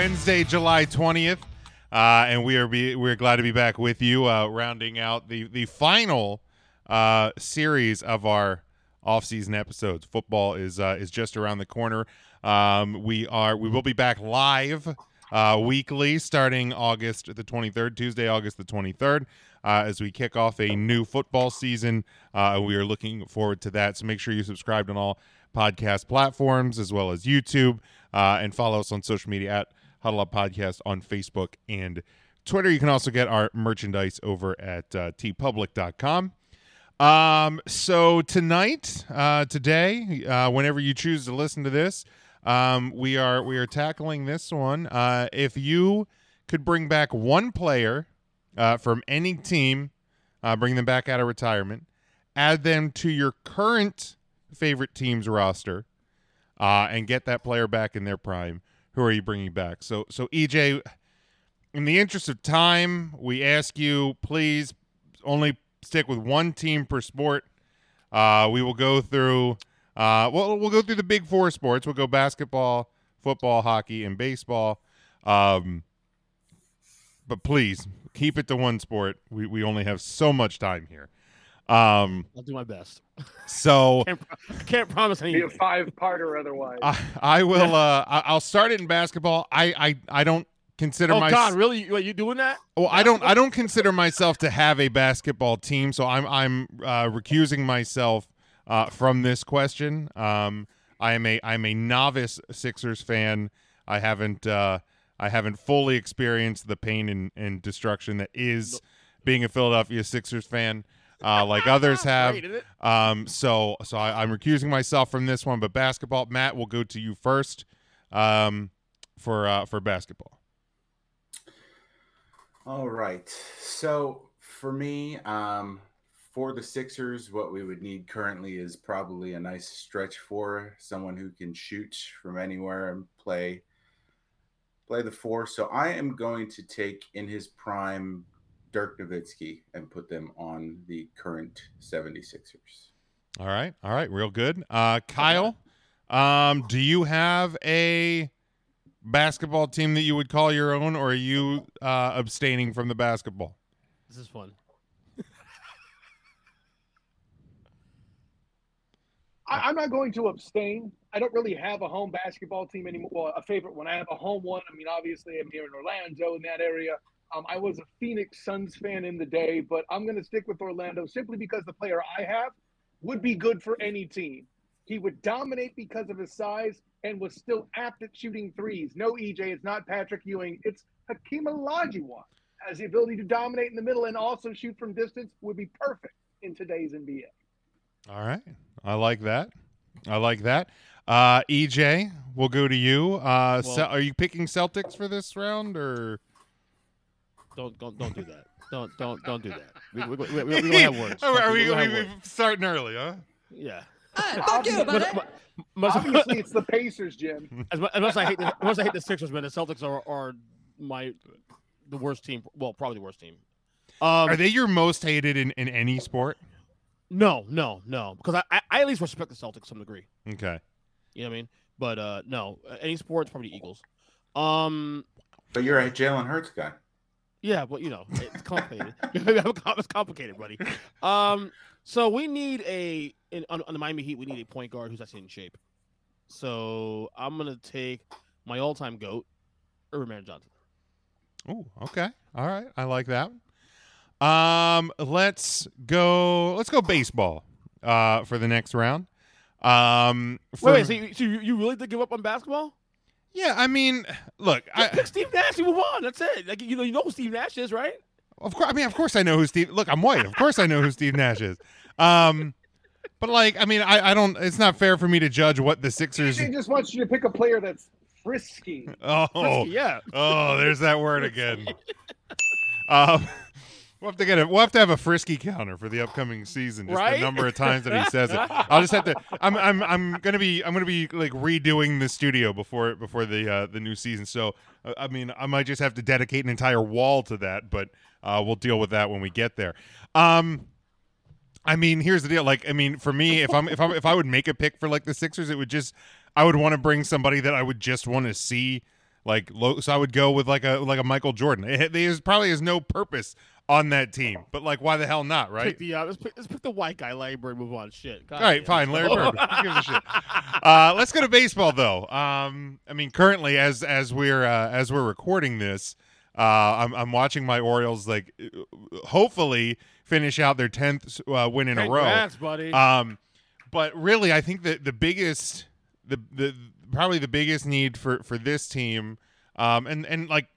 Wednesday, July twentieth, uh, and we are be, we're glad to be back with you, uh, rounding out the the final uh, series of our off-season episodes. Football is uh, is just around the corner. Um, we are we will be back live uh, weekly starting August the twenty third, Tuesday, August the twenty third. Uh, as we kick off a new football season, uh, we are looking forward to that. So make sure you subscribe on all podcast platforms as well as YouTube, uh, and follow us on social media at Huddle Up Podcast on Facebook and Twitter. You can also get our merchandise over at uh, teepublic.com. Um, so tonight, uh, today, uh, whenever you choose to listen to this, um, we are we are tackling this one. Uh, if you could bring back one player uh, from any team, uh, bring them back out of retirement, add them to your current favorite team's roster, uh, and get that player back in their prime. Who are you bringing back? So, so EJ, in the interest of time, we ask you please only stick with one team per sport. Uh, we will go through. Uh, well, we'll go through the big four sports. We'll go basketball, football, hockey, and baseball. Um, but please keep it to one sport. We we only have so much time here. Um, I'll do my best. so Can't, pro- can't promise Be a anything. five parter otherwise. I, I will. Uh, I, I'll start it in basketball. I I, I don't consider Oh my God, really? You, wait, you doing that? Well, I don't. I don't consider myself to have a basketball team, so I'm I'm uh, recusing myself uh, from this question. Um, I am a I'm a novice Sixers fan. I haven't uh, I haven't fully experienced the pain and, and destruction that is being a Philadelphia Sixers fan, uh, like others have. Great. Um, so so I, I'm recusing myself from this one. But basketball, Matt, will go to you first. Um, for uh, for basketball. All right. So for me, um, for the Sixers, what we would need currently is probably a nice stretch for someone who can shoot from anywhere and play play the four. So I am going to take in his prime Dirk Nowitzki and put them on the current 76ers. All right, all right, real good. Uh, Kyle, um, do you have a basketball team that you would call your own, or are you uh, abstaining from the basketball? This is fun. I, I'm not going to abstain. I don't really have a home basketball team anymore. Well, a favorite one. I have a home one. I mean, obviously, I'm here in Orlando in that area. Um, I was a Phoenix Suns fan in the day, but I'm going to stick with Orlando simply because the player I have would be good for any team. He would dominate because of his size and was still apt at shooting threes. No, EJ, it's not Patrick Ewing. It's Hakeem Olajuwon. Has the ability to dominate in the middle and also shoot from distance. Would be perfect in today's NBA. All right, I like that. I like that. Uh, EJ, we'll go to you. Uh, Well- Ce- are you picking Celtics for this round, or Don't don't don't do that. Don't don't don't do that. We, we, we, we, we don't have words. Are, are we, we we, we words. starting early, huh? Yeah. fuck you, buddy. Obviously, it's the Pacers, Jim. as, mu- as much as I hate the, as much I hate the Sixers, man, the Celtics are, are my the worst team. Well, probably the worst team. Um, Are they your most hated in, in any sport? no, no, no, because I, I, I at least respect the Celtics to some degree. Okay. You know what I mean? But uh, no, any sports probably the Eagles. Um, But you're a Jalen Hurts guy. Yeah, well, you know, it's complicated. it's complicated, buddy. Um, so we need a in, on, on the Miami Heat. We need a point guard who's actually in shape. So I'm gonna take my all-time goat, Earvin Magic Johnson. Oh, okay. All right. I like that. Um, let's go. Let's go baseball. Uh, for the next round. Um, for, Wait, wait. So, you, so you, you really did give up on basketball? Yeah. I mean, look. Just I, pick Steve Nash. You move on. That's it. Like you know, you know who Steve Nash is, right? of course. I mean, of course, I know who Steve. Look, I'm white. Of course, I know who Steve Nash is. Um, but like, I mean, I, I don't. It's not fair for me to judge what the Sixers. They just want you to pick a player that's frisky. Oh, Frisky, yeah. oh, there's that word again. Um, we'll have to get it. We'll have to have a frisky counter for the upcoming season. Just Right? the number of times that he says it. I'll just have to. I'm I'm I'm gonna be I'm gonna be like redoing the studio before before the uh, the new season. So uh, I mean, I might just have to dedicate an entire wall to that. But uh, we'll deal with that when we get there. Um. I mean, here's the deal. Like, I mean, for me, if I'm if I'm if I would make a pick for like the Sixers, it would just I would want to bring somebody that I would just want to see. Like, so I would go with like a like a Michael Jordan. It, there's probably has no purpose on that team, but like, why the hell not, right? Pick the uh, let's, pick, let's pick the white guy, Larry Bird. Move on. Shit. God All right, damn. fine, Larry Bird. Gives a shit? Uh, let's go to baseball though. Um, I mean, currently as as we're uh, as we're recording this, uh, I'm I'm watching my Orioles like hopefully finish out their tenth uh, win in a row. Congrats, buddy. Um, but really, I think that the biggest, the the probably the biggest need for for this team, um, and and like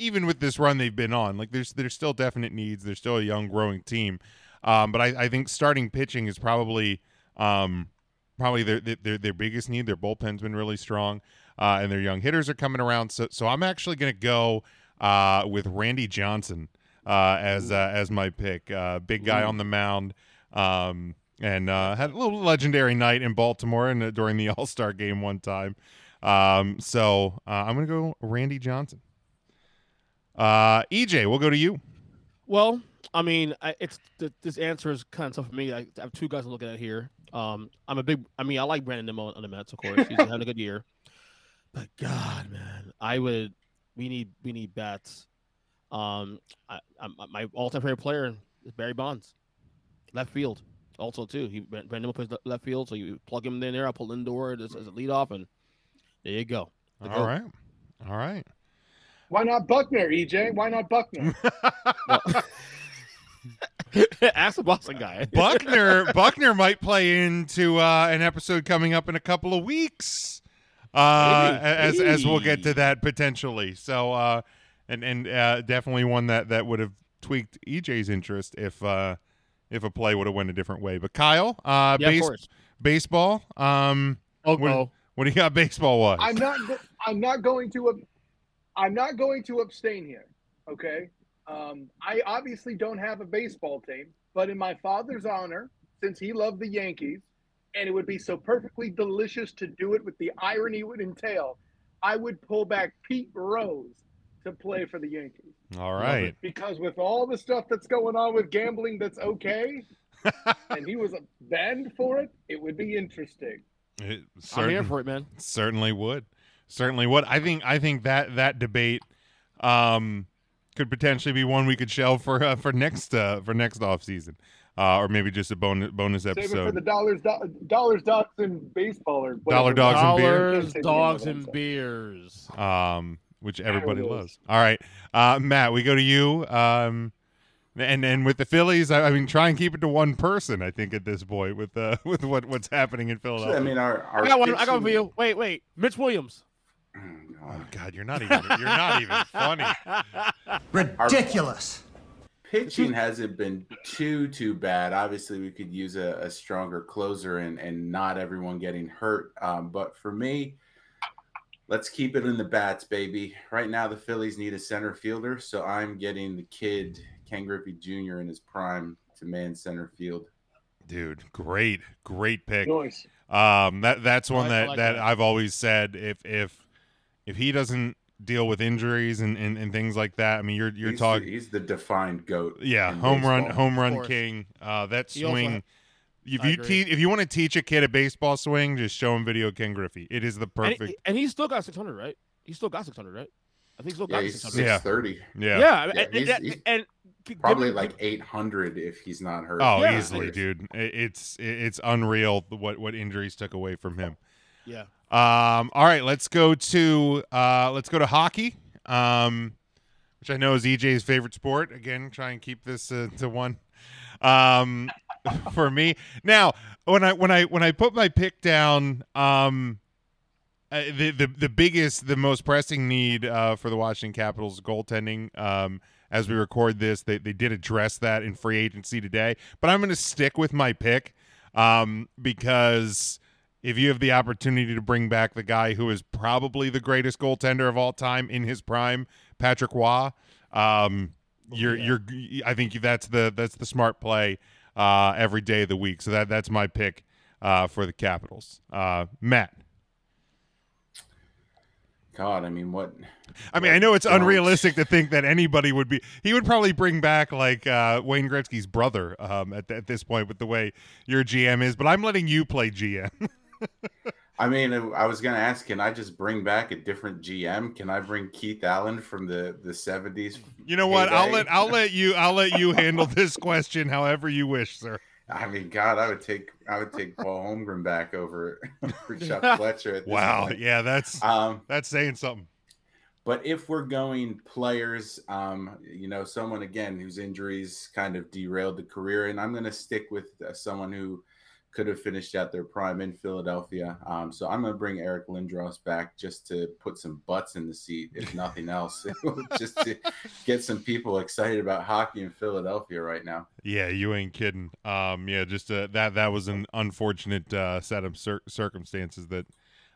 even with this run they've been on, like there's there's still definite needs. They're still a young, growing team. Um, but I, I think starting pitching is probably um probably their their their biggest need. Their bullpen's been really strong, uh, and their young hitters are coming around. So so I'm actually gonna go uh with Randy Johnson uh, as uh, as my pick. Uh, big guy on the mound, um, and uh, had a little legendary night in Baltimore and uh, during the All Star game one time. Um, so uh, I'm gonna go Randy Johnson. Uh, EJ, we'll go to you. Well, I mean, I, it's th- this answer is kind of tough for me. I, I have two guys I'm looking at here. Um, I'm a big. I mean, I like Brandon Nimmo on the Mets, of course. He's having a good year. But God, man, I would. We need we need bats. Um, I, I, my all-time favorite player is Barry Bonds, left field. Also, too, he Brandon Nimmo plays le- left field, so you plug him in there. I'll put Lindor as, as a leadoff, and there you go. The All goat. right, all right. Why not Buckner, EJ? Why not Buckner? Ask the Boston guy. Buckner Buckner might play into uh, an episode coming up in a couple of weeks. Uh, Maybe. as as we'll get to that potentially. So uh, and and uh, definitely one that that would have tweaked EJ's interest if uh, if a play would have went a different way. But Kyle, uh, yeah, base, baseball. Um, Oh, what- oh. what do you got baseball wise? I'm not. I'm not going to. Ab- I'm not going to abstain here. Okay. Um, I obviously don't have a baseball team, but in my father's honor, since he loved the Yankees, and it would be so perfectly delicious to do it with the irony it would entail, I would pull back Pete Rose to play for the Yankees. All right. Because with all the stuff that's going on with gambling, that's okay, and he was banned for it, it would be interesting. It I'm here for it, man. certainly would certainly what i think i think that that debate um could potentially be one we could shelve for uh, for next uh for next off season uh or maybe just a bonus bonus Save it for the dollars, do- dollars, dogs, and baseball, or Dollar, dogs, and beer. Dollars, Can't dogs, and it, beers. um which everybody it is. loves all right uh matt we go to you um and and with the Phillies, I, I mean, try and keep it to one person. I think at this point, with uh, with what what's happening in Philadelphia. I mean, our, our I got one. I got one for you. Wait, wait. Mitch Williams. Oh, oh God. God, you're not even you're not even funny. Ridiculous. Pitching hasn't been too too bad. Obviously, we could use a, a stronger closer and and not everyone getting hurt. Um, but for me, let's keep it in the bats, baby. Right now, the Phillies need a center fielder, so I'm getting the kid Ken Griffey Jr. in his prime to man center field. Dude, great, great pick. Nice. Um, that that's one I that, like that that. I've always said if if if he doesn't deal with injuries and, and, and things like that, I mean, you're you're talking, he's the defined goat. yeah, in home run, home run king. Uh, that He swing. if I you agree. teach, if you want to teach a kid a baseball swing, just show him video of Ken Griffey. It is the And, perfect. he- and he still got 600, right? He still got 600, right? I think he still Yeah, got he's 600. Yeah. six thirty. yeah. Yeah, and, Yeah, and, he's- and- he's and Probably like 800 if he's not hurt. Oh, Yeah. easily, dude. It's it's unreal what what injuries took away from him. Yeah. Um, all right, let's go to uh, let's go to hockey, um, which I know is EJ's favorite sport. Again, try and keep this uh, to one um, for me. Now, when I when I when I put my pick down, um, uh, the the the biggest, the most pressing need uh, for the Washington Capitals goaltending. Um, as we record this, they they did address that in free agency today, but I'm going to stick with my pick um, because if you have the opportunity to bring back the guy who is probably the greatest goaltender of all time in his prime, Patrick Roy, um, you're yeah. you're I think that's the that's the smart play uh, every day of the week. So that that's my pick uh, for the Capitals. Uh, Matt, God, I mean, what? I mean, what I know it's unrealistic to think that anybody would be. He would probably bring back like uh, Wayne Gretzky's brother um, at, at this point with the way your GM is. But I'm letting you play GM. I mean, I was gonna ask, can I just bring back a different GM? Can I bring Keith Allen from the the seventies? You know what? I'll let I'll let you I'll let you handle this question however you wish, sir. I mean, God, I would take I would take Paul Holmgren back over for Chuck Fletcher. At this Wow, point. yeah, that's Um, that's saying something. But if we're going players, um, you know, someone again whose injuries kind of derailed the career, and I'm going to stick with uh, someone who could have finished out their prime in Philadelphia. Um, so I'm going to bring Eric Lindros back just to put some butts in the seat, if nothing else, just to get some people excited about hockey in Philadelphia right now. Yeah, you ain't kidding. Um, yeah, just uh, that that was an unfortunate uh, set of cir- circumstances that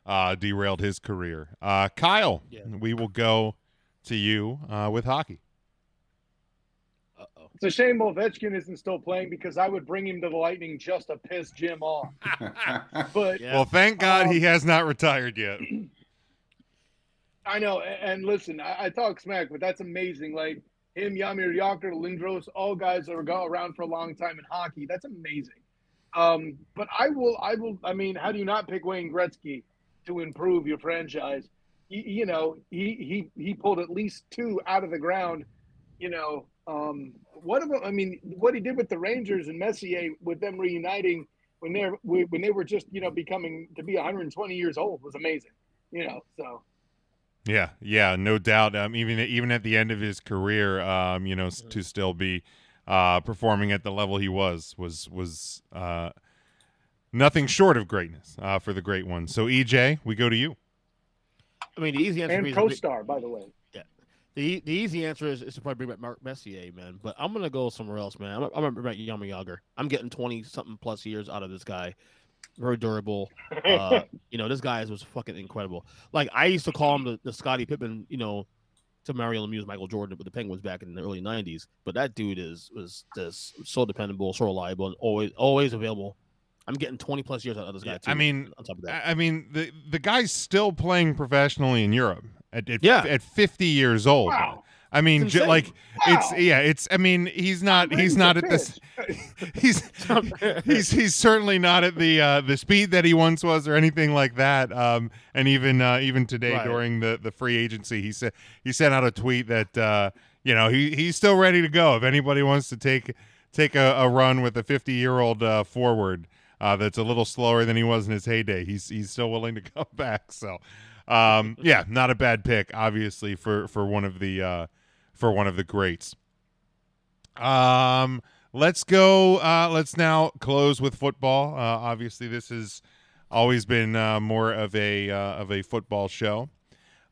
uh, derailed his career. Uh, Kyle, Yeah. we will go to you uh, with hockey. Uh-oh. It's a shame Ovechkin isn't still playing because I would bring him to the Lightning just to piss Jim off. But Yeah. Well, thank God he Um, has not retired yet. I know, and listen, I, I talk smack, but that's amazing. Like him, Jaromir Jagr, Lindros, all guys that were go around for a long time in hockey. That's amazing. Um, but I will, I will. I mean, how do you not pick Wayne Gretzky to improve your franchise? You, you know, he he he pulled at least two out of the ground. You know, um, one of them, I mean, what he did with the Rangers and Messier with them reuniting when they're when they were just you know becoming to be 120 years old was amazing. You know, so. Yeah, yeah, no doubt. Um, even even at the end of his career, um, you know, s- to still be uh, performing at the level he was was was uh, nothing short of greatness uh, for the great one. So EJ, we go to you. I mean, the easy answer and is Pro Star, by the way. The, e- the easy answer is, is to probably bring back Mark Messier, man. But I'm gonna go somewhere else, man. I'm, I'm gonna bring back Jaromir Jagr. I'm getting twenty something plus years out of this guy. Very durable. Uh, you know, this guy was fucking incredible. Like I used to call him the, the Scottie Pippen, you know, to Mario Lemieux, Michael Jordan with the Penguins back in the early '90s. But that dude is was just so dependable, so reliable, and always always available. I'm getting 20 plus years out of this guy. Too, I mean, on top of that, I I mean, the the guy's still playing professionally in Europe at at, Yeah. at 50 years old. Wow. I mean, It's j- insane. like it's yeah, it's. I mean, he's not I'm he's not at this. piss. He's he's he's certainly not at the uh, the speed that he once was or anything like that. Um, and even uh, even today Right. during the, the free agency, he said he sent out a tweet that uh, you know he he's still ready to go if anybody wants to take take a, a run with a 50 year old uh, forward uh, that's a little slower than he was in his heyday. He's he's still willing to come back. So um, yeah, not a bad pick, obviously for for one of the uh, for one of the greats. Um, let's go. Uh, let's now close with football. Uh, obviously, this has always been uh, more of a uh, of a football show.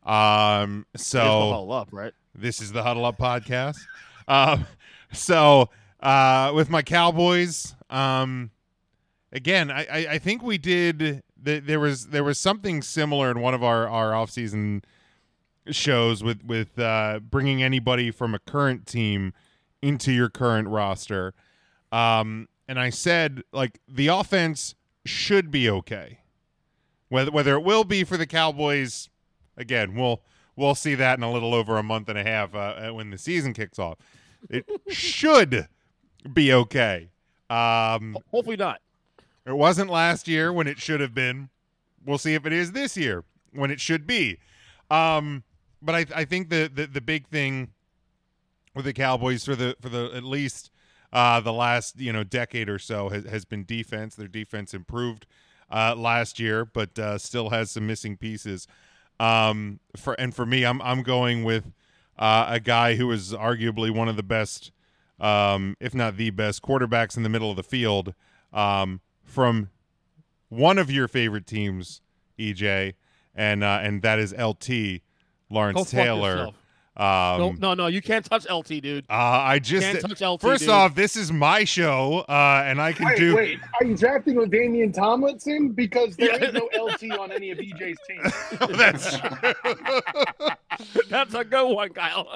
Um, so huddle up, right? this is the Huddle Up podcast. Um, so uh, with my Cowboys, um, again, I, I, I think we did. The, there was there was something similar in one of our our offseason shows with with uh, bringing anybody from a current team into your current roster. Um, and I said like the offense should be okay. Whether whether it will be for the Cowboys, again, we'll we'll see that in a little over a month and a half uh, when the season kicks off. It should be okay. Um, Hopefully not. It wasn't last year when it should have been. We'll see if it is this year when it should be. Um, but I, I think the, the the big thing with the Cowboys for the for the at least uh, the last you know decade or so has, has been defense. Their defense improved uh, last year, but uh, still has some missing pieces. Um, for and for me, I'm I'm going with uh, a guy who is arguably one of the best, um, if not the best, quarterbacks in the middle of the field um, from one of your favorite teams, EJ, and uh, and that is LT Lawrence Go Taylor. Um, no, no, no, you can't touch LT, dude. uh, I just Can't touch LT. first dude. off, this is my show, uh, and I can Wait, do. wait, are you drafting with LaDainian Tomlinson? Because there Yeah. is no LT on any of EJ's teams. That's true. that's a good one, Kyle.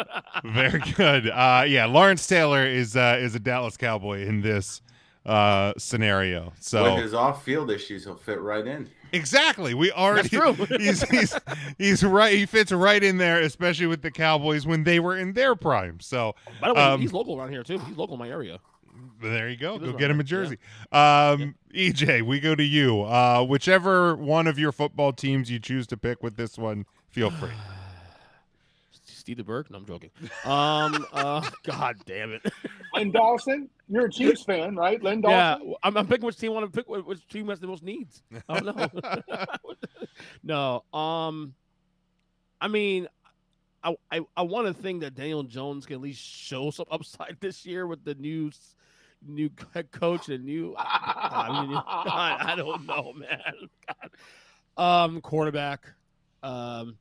Very good. Uh, yeah, Lawrence Taylor is uh, is a Dallas Cowboy in this uh, scenario. So With his off-field issues, he'll fit right in. exactly, we already That's true. he's he's he's right. He fits right in there, especially with the Cowboys when they were in their prime. So By the way, Um, he's local around here too. He's local in my area. there you go. Go get him a around there, jersey. Um, EJ, we go to you. Uh, whichever one of your football teams you choose to pick with this one, feel free. Steve DeBerg? No, I'm joking. Um, uh, God damn it. Len Dawson, you're a Chiefs fan, right? Len yeah, I'm, I'm picking which team I want to pick. Which team has the most needs? I don't know. no. Um, I mean, I I, I want to think that Daniel Jones can at least show some upside this year with the new new head coach and new. I, mean, God, I don't know, man. God. Um, quarterback. Um,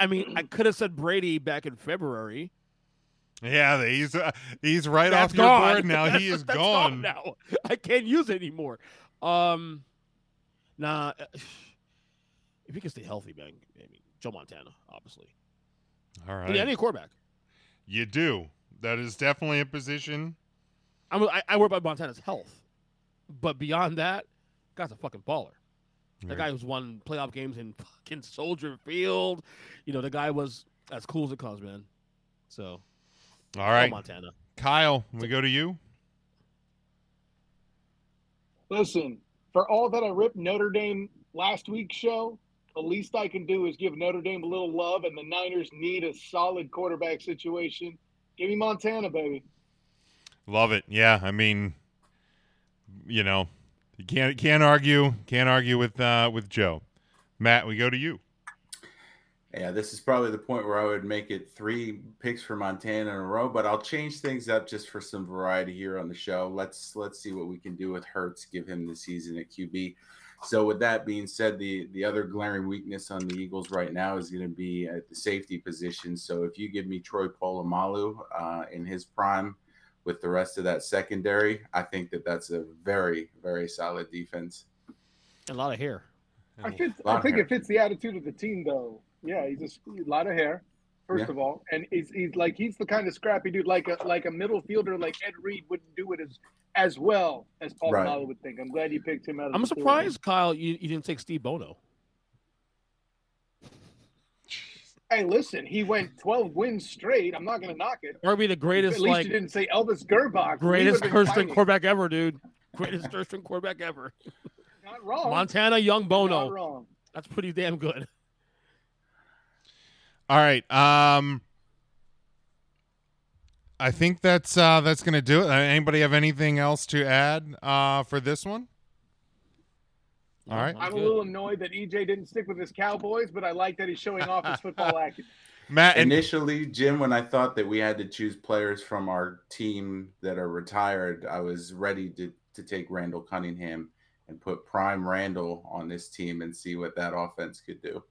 I mean, I could have said Brady back in February. Yeah, he's uh, he's right That's off your gone. board now. He is That's gone. now. I can't use it anymore. Um, nah. uh, If he can stay healthy, man. I mean, Joe Montana, obviously. All right. But right, Yeah, any quarterback. you do. That is definitely a position. I'm, I, I worry about Montana's health, but beyond that, guy's a fucking baller. The Right. guy who's won playoff games in fucking Soldier Field. You know, the guy was as cool as it comes, man. So, all right, Montana. Kyle, we go to you. Listen, for all that I ripped Notre Dame last week's show, the least I can do is give Notre Dame a little love, and the Niners need a solid quarterback situation. Give me Montana, baby. Love it. Yeah, I mean, you know, you can't can't argue can't argue with uh, with Joe. Matt, we go to you. Yeah, this is probably the point where I would make it three picks for Montana in a row, but I'll change things up just for some variety here on the show. Let's let's see what we can do with Hurts, give him the season at QB. So with that being said, the the other glaring weakness on the Eagles right now is going to be at the safety position. So if you give me Troy Polamalu uh, in his prime with the rest of that secondary, I think that that's a very very solid defense. A lot of hair. I, fit, Lot I think hair. it fits the attitude of the team, though. Yeah, he's just a lot of hair, first Yeah. of all, and he's, he's like he's the kind of scrappy dude, like a like a middle fielder, like Ed Reed wouldn't do it as as well as Paul Right. Malo would think. I'm glad you picked him out. Of I'm the two of surprised, Kyle, you, you didn't take Steve Bono. Hey, listen, he went 12 wins straight. I'm not going to knock it. Or be the greatest, At least like, you didn't say Elvis Grbac. Greatest would've been third string fighting. quarterback ever, dude. Greatest third quarterback ever. Not wrong. Montana, young Bono. Not Bono. wrong. That's pretty damn good. All right. Um, I think that's uh, that's gonna do it. Uh, Anybody have anything else to add uh, for this one? All right. I'm I'm a little annoyed that EJ didn't stick with his Cowboys, but I like that he's showing off his football acumen. Matt, Initially, Jim, when I thought that we had to choose players from our team that are retired, I was ready to, to take Randall Cunningham and put prime Randall on this team and see what that offense could do.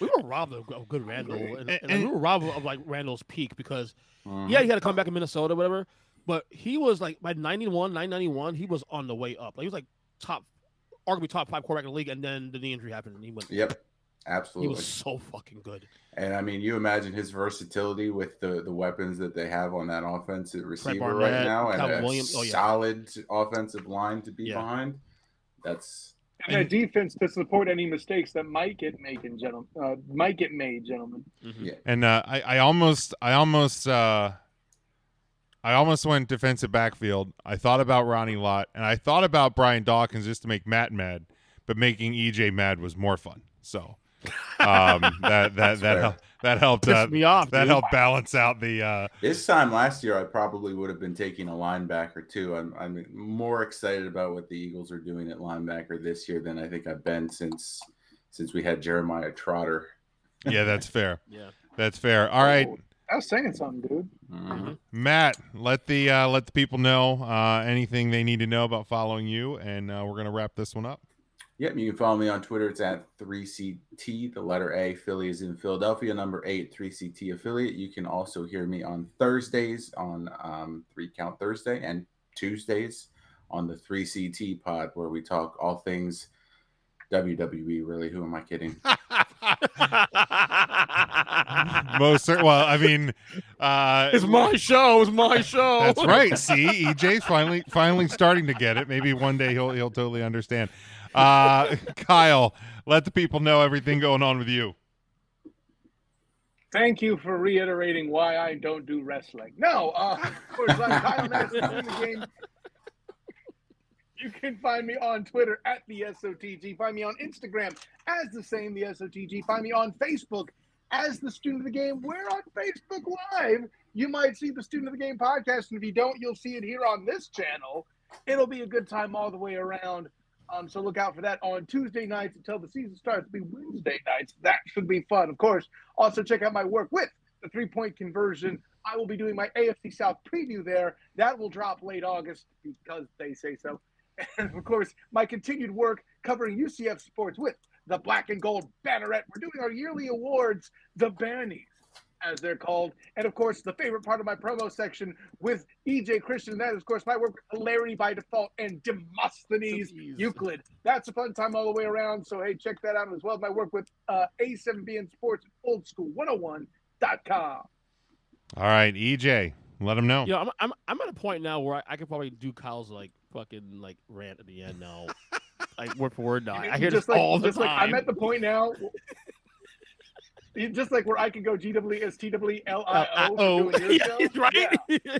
We were robbed of, of good Randall, and, And- and we were robbed of like Randall's peak because Mhm. yeah, he had to come back in Minnesota, whatever. But he was like by 91, 991, he was on the way up. Like he was like top, arguably top five quarterback in the league, and then the knee injury happened, and he went. Yep, Absolutely. He was so fucking good. And I mean, you imagine his versatility with the, the weapons that they have on that offensive receiver right Barnett, now and Calvin a Oh, yeah. solid offensive line to be Yeah. behind. That's And a defense to support any mistakes that might get making, gentlemen. Uh, might get made, gentlemen. Mhm. Yeah. and uh, I, I almost, I almost, uh, I almost went defensive backfield. I thought about Ronnie Lott, and I thought about Brian Dawkins just to make Matt mad, but making EJ mad was more fun. So um, that that that helped, that helped uh, me off. that dude. helped balance out the. Uh, This time last year, I probably would have been taking a linebacker too. I'm, I'm more excited about what the Eagles are doing at linebacker this year than I think I've been since since we had Jeremiah Trotter. yeah, that's fair. Yeah. That's fair. All right, Oh, I was saying something, dude. Mhm. Matt, let the uh, let the people know uh, anything they need to know about following you, and uh, we're gonna wrap this one up. Yep, you can follow me on Twitter. It's at 3CT, the letter A. Philly is in Philadelphia, number eight, 3CT affiliate. You can also hear me on Thursdays on um, Three Count Thursday and Tuesdays on the 3CT pod, where we talk all things WWE. Really, who am I kidding? Most cer- well, I mean, uh, It's my show. It's my show. That's right. See, EJ's finally finally starting to get it. Maybe one day he'll he'll totally understand. Uh, Kyle, let the people know everything going on with you. Thank you for reiterating why I don't do wrestling. No, uh, of course, I'm Kyle Madison in the game. You can find me on Twitter at the SOTG. Find me on Instagram as the same, the SOTG. Find me on Facebook as the Student of the Game. We're on Facebook Live. You might see the Student of the Game podcast, and if you don't, you'll see it here on this channel. It'll be a good time all the way around. Um, so look out for that on Tuesday nights until the season starts. It'll be Wednesday nights. That should be fun, of course. Also, check out my work with the three point conversion. I will be doing my AFC South preview there. That will drop late August because they say so. And of course, my continued work covering UCF sports with the Black and Gold Banneret. We're doing our yearly awards, the Bannies, as they're called. And of course, the favorite part of my promo section with EJ Christian. And that is, of course, my work with Hilarity by Default and Demosthenes Jeez. Euclid. That's a fun time all the way around. So, hey, check that out as well as my work with uh, A7BN Sports and Old School 101.com. All right, EJ, let them know. Yeah, I'm, I'm I'm at a point now where I, I could probably do Kyle's like fucking like rant at the end now, like word for word now. I, I hear just this like, all the just time. like I'm at the point now. just like where I can go G W S T W L Uh, I uh, O. oh, for doing your yeah, right. Yeah.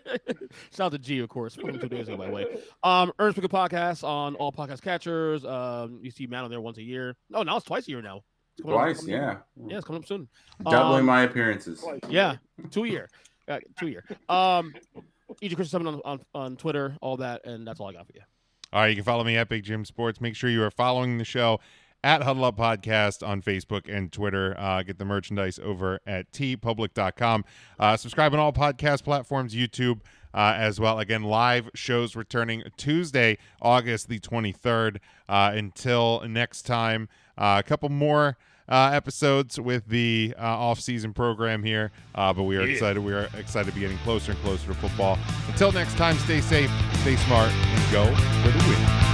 Shout out to G, of course, from two days ago, by the way. Um, Ernest Pickett podcast on all podcast catchers. Um, you see Matt on there once a year. No, now it's twice a year now. It's coming up- Twice, up- yeah. Yeah, it's coming up soon. Doubling Um, my appearances. Twice. Yeah, two year. Uh, two year. Um, EJ Chris Summon on, on on Twitter, all that, and that's all I got for you. All right, you can follow me at Big Jim Sports. Make sure you are following the show at Huddle Up Podcast on Facebook and Twitter. Uh, get the merchandise over at teepublic.com. Uh, subscribe on all podcast platforms, YouTube uh, as well. Again, live shows returning Tuesday, August the 23rd. Uh, until next time, uh, a couple more. Uh, episodes with the uh, off-season program here, uh, but we are Yeah. excited. We are excited to be getting closer and closer to football. Until next time, stay safe, stay smart, and go for the win.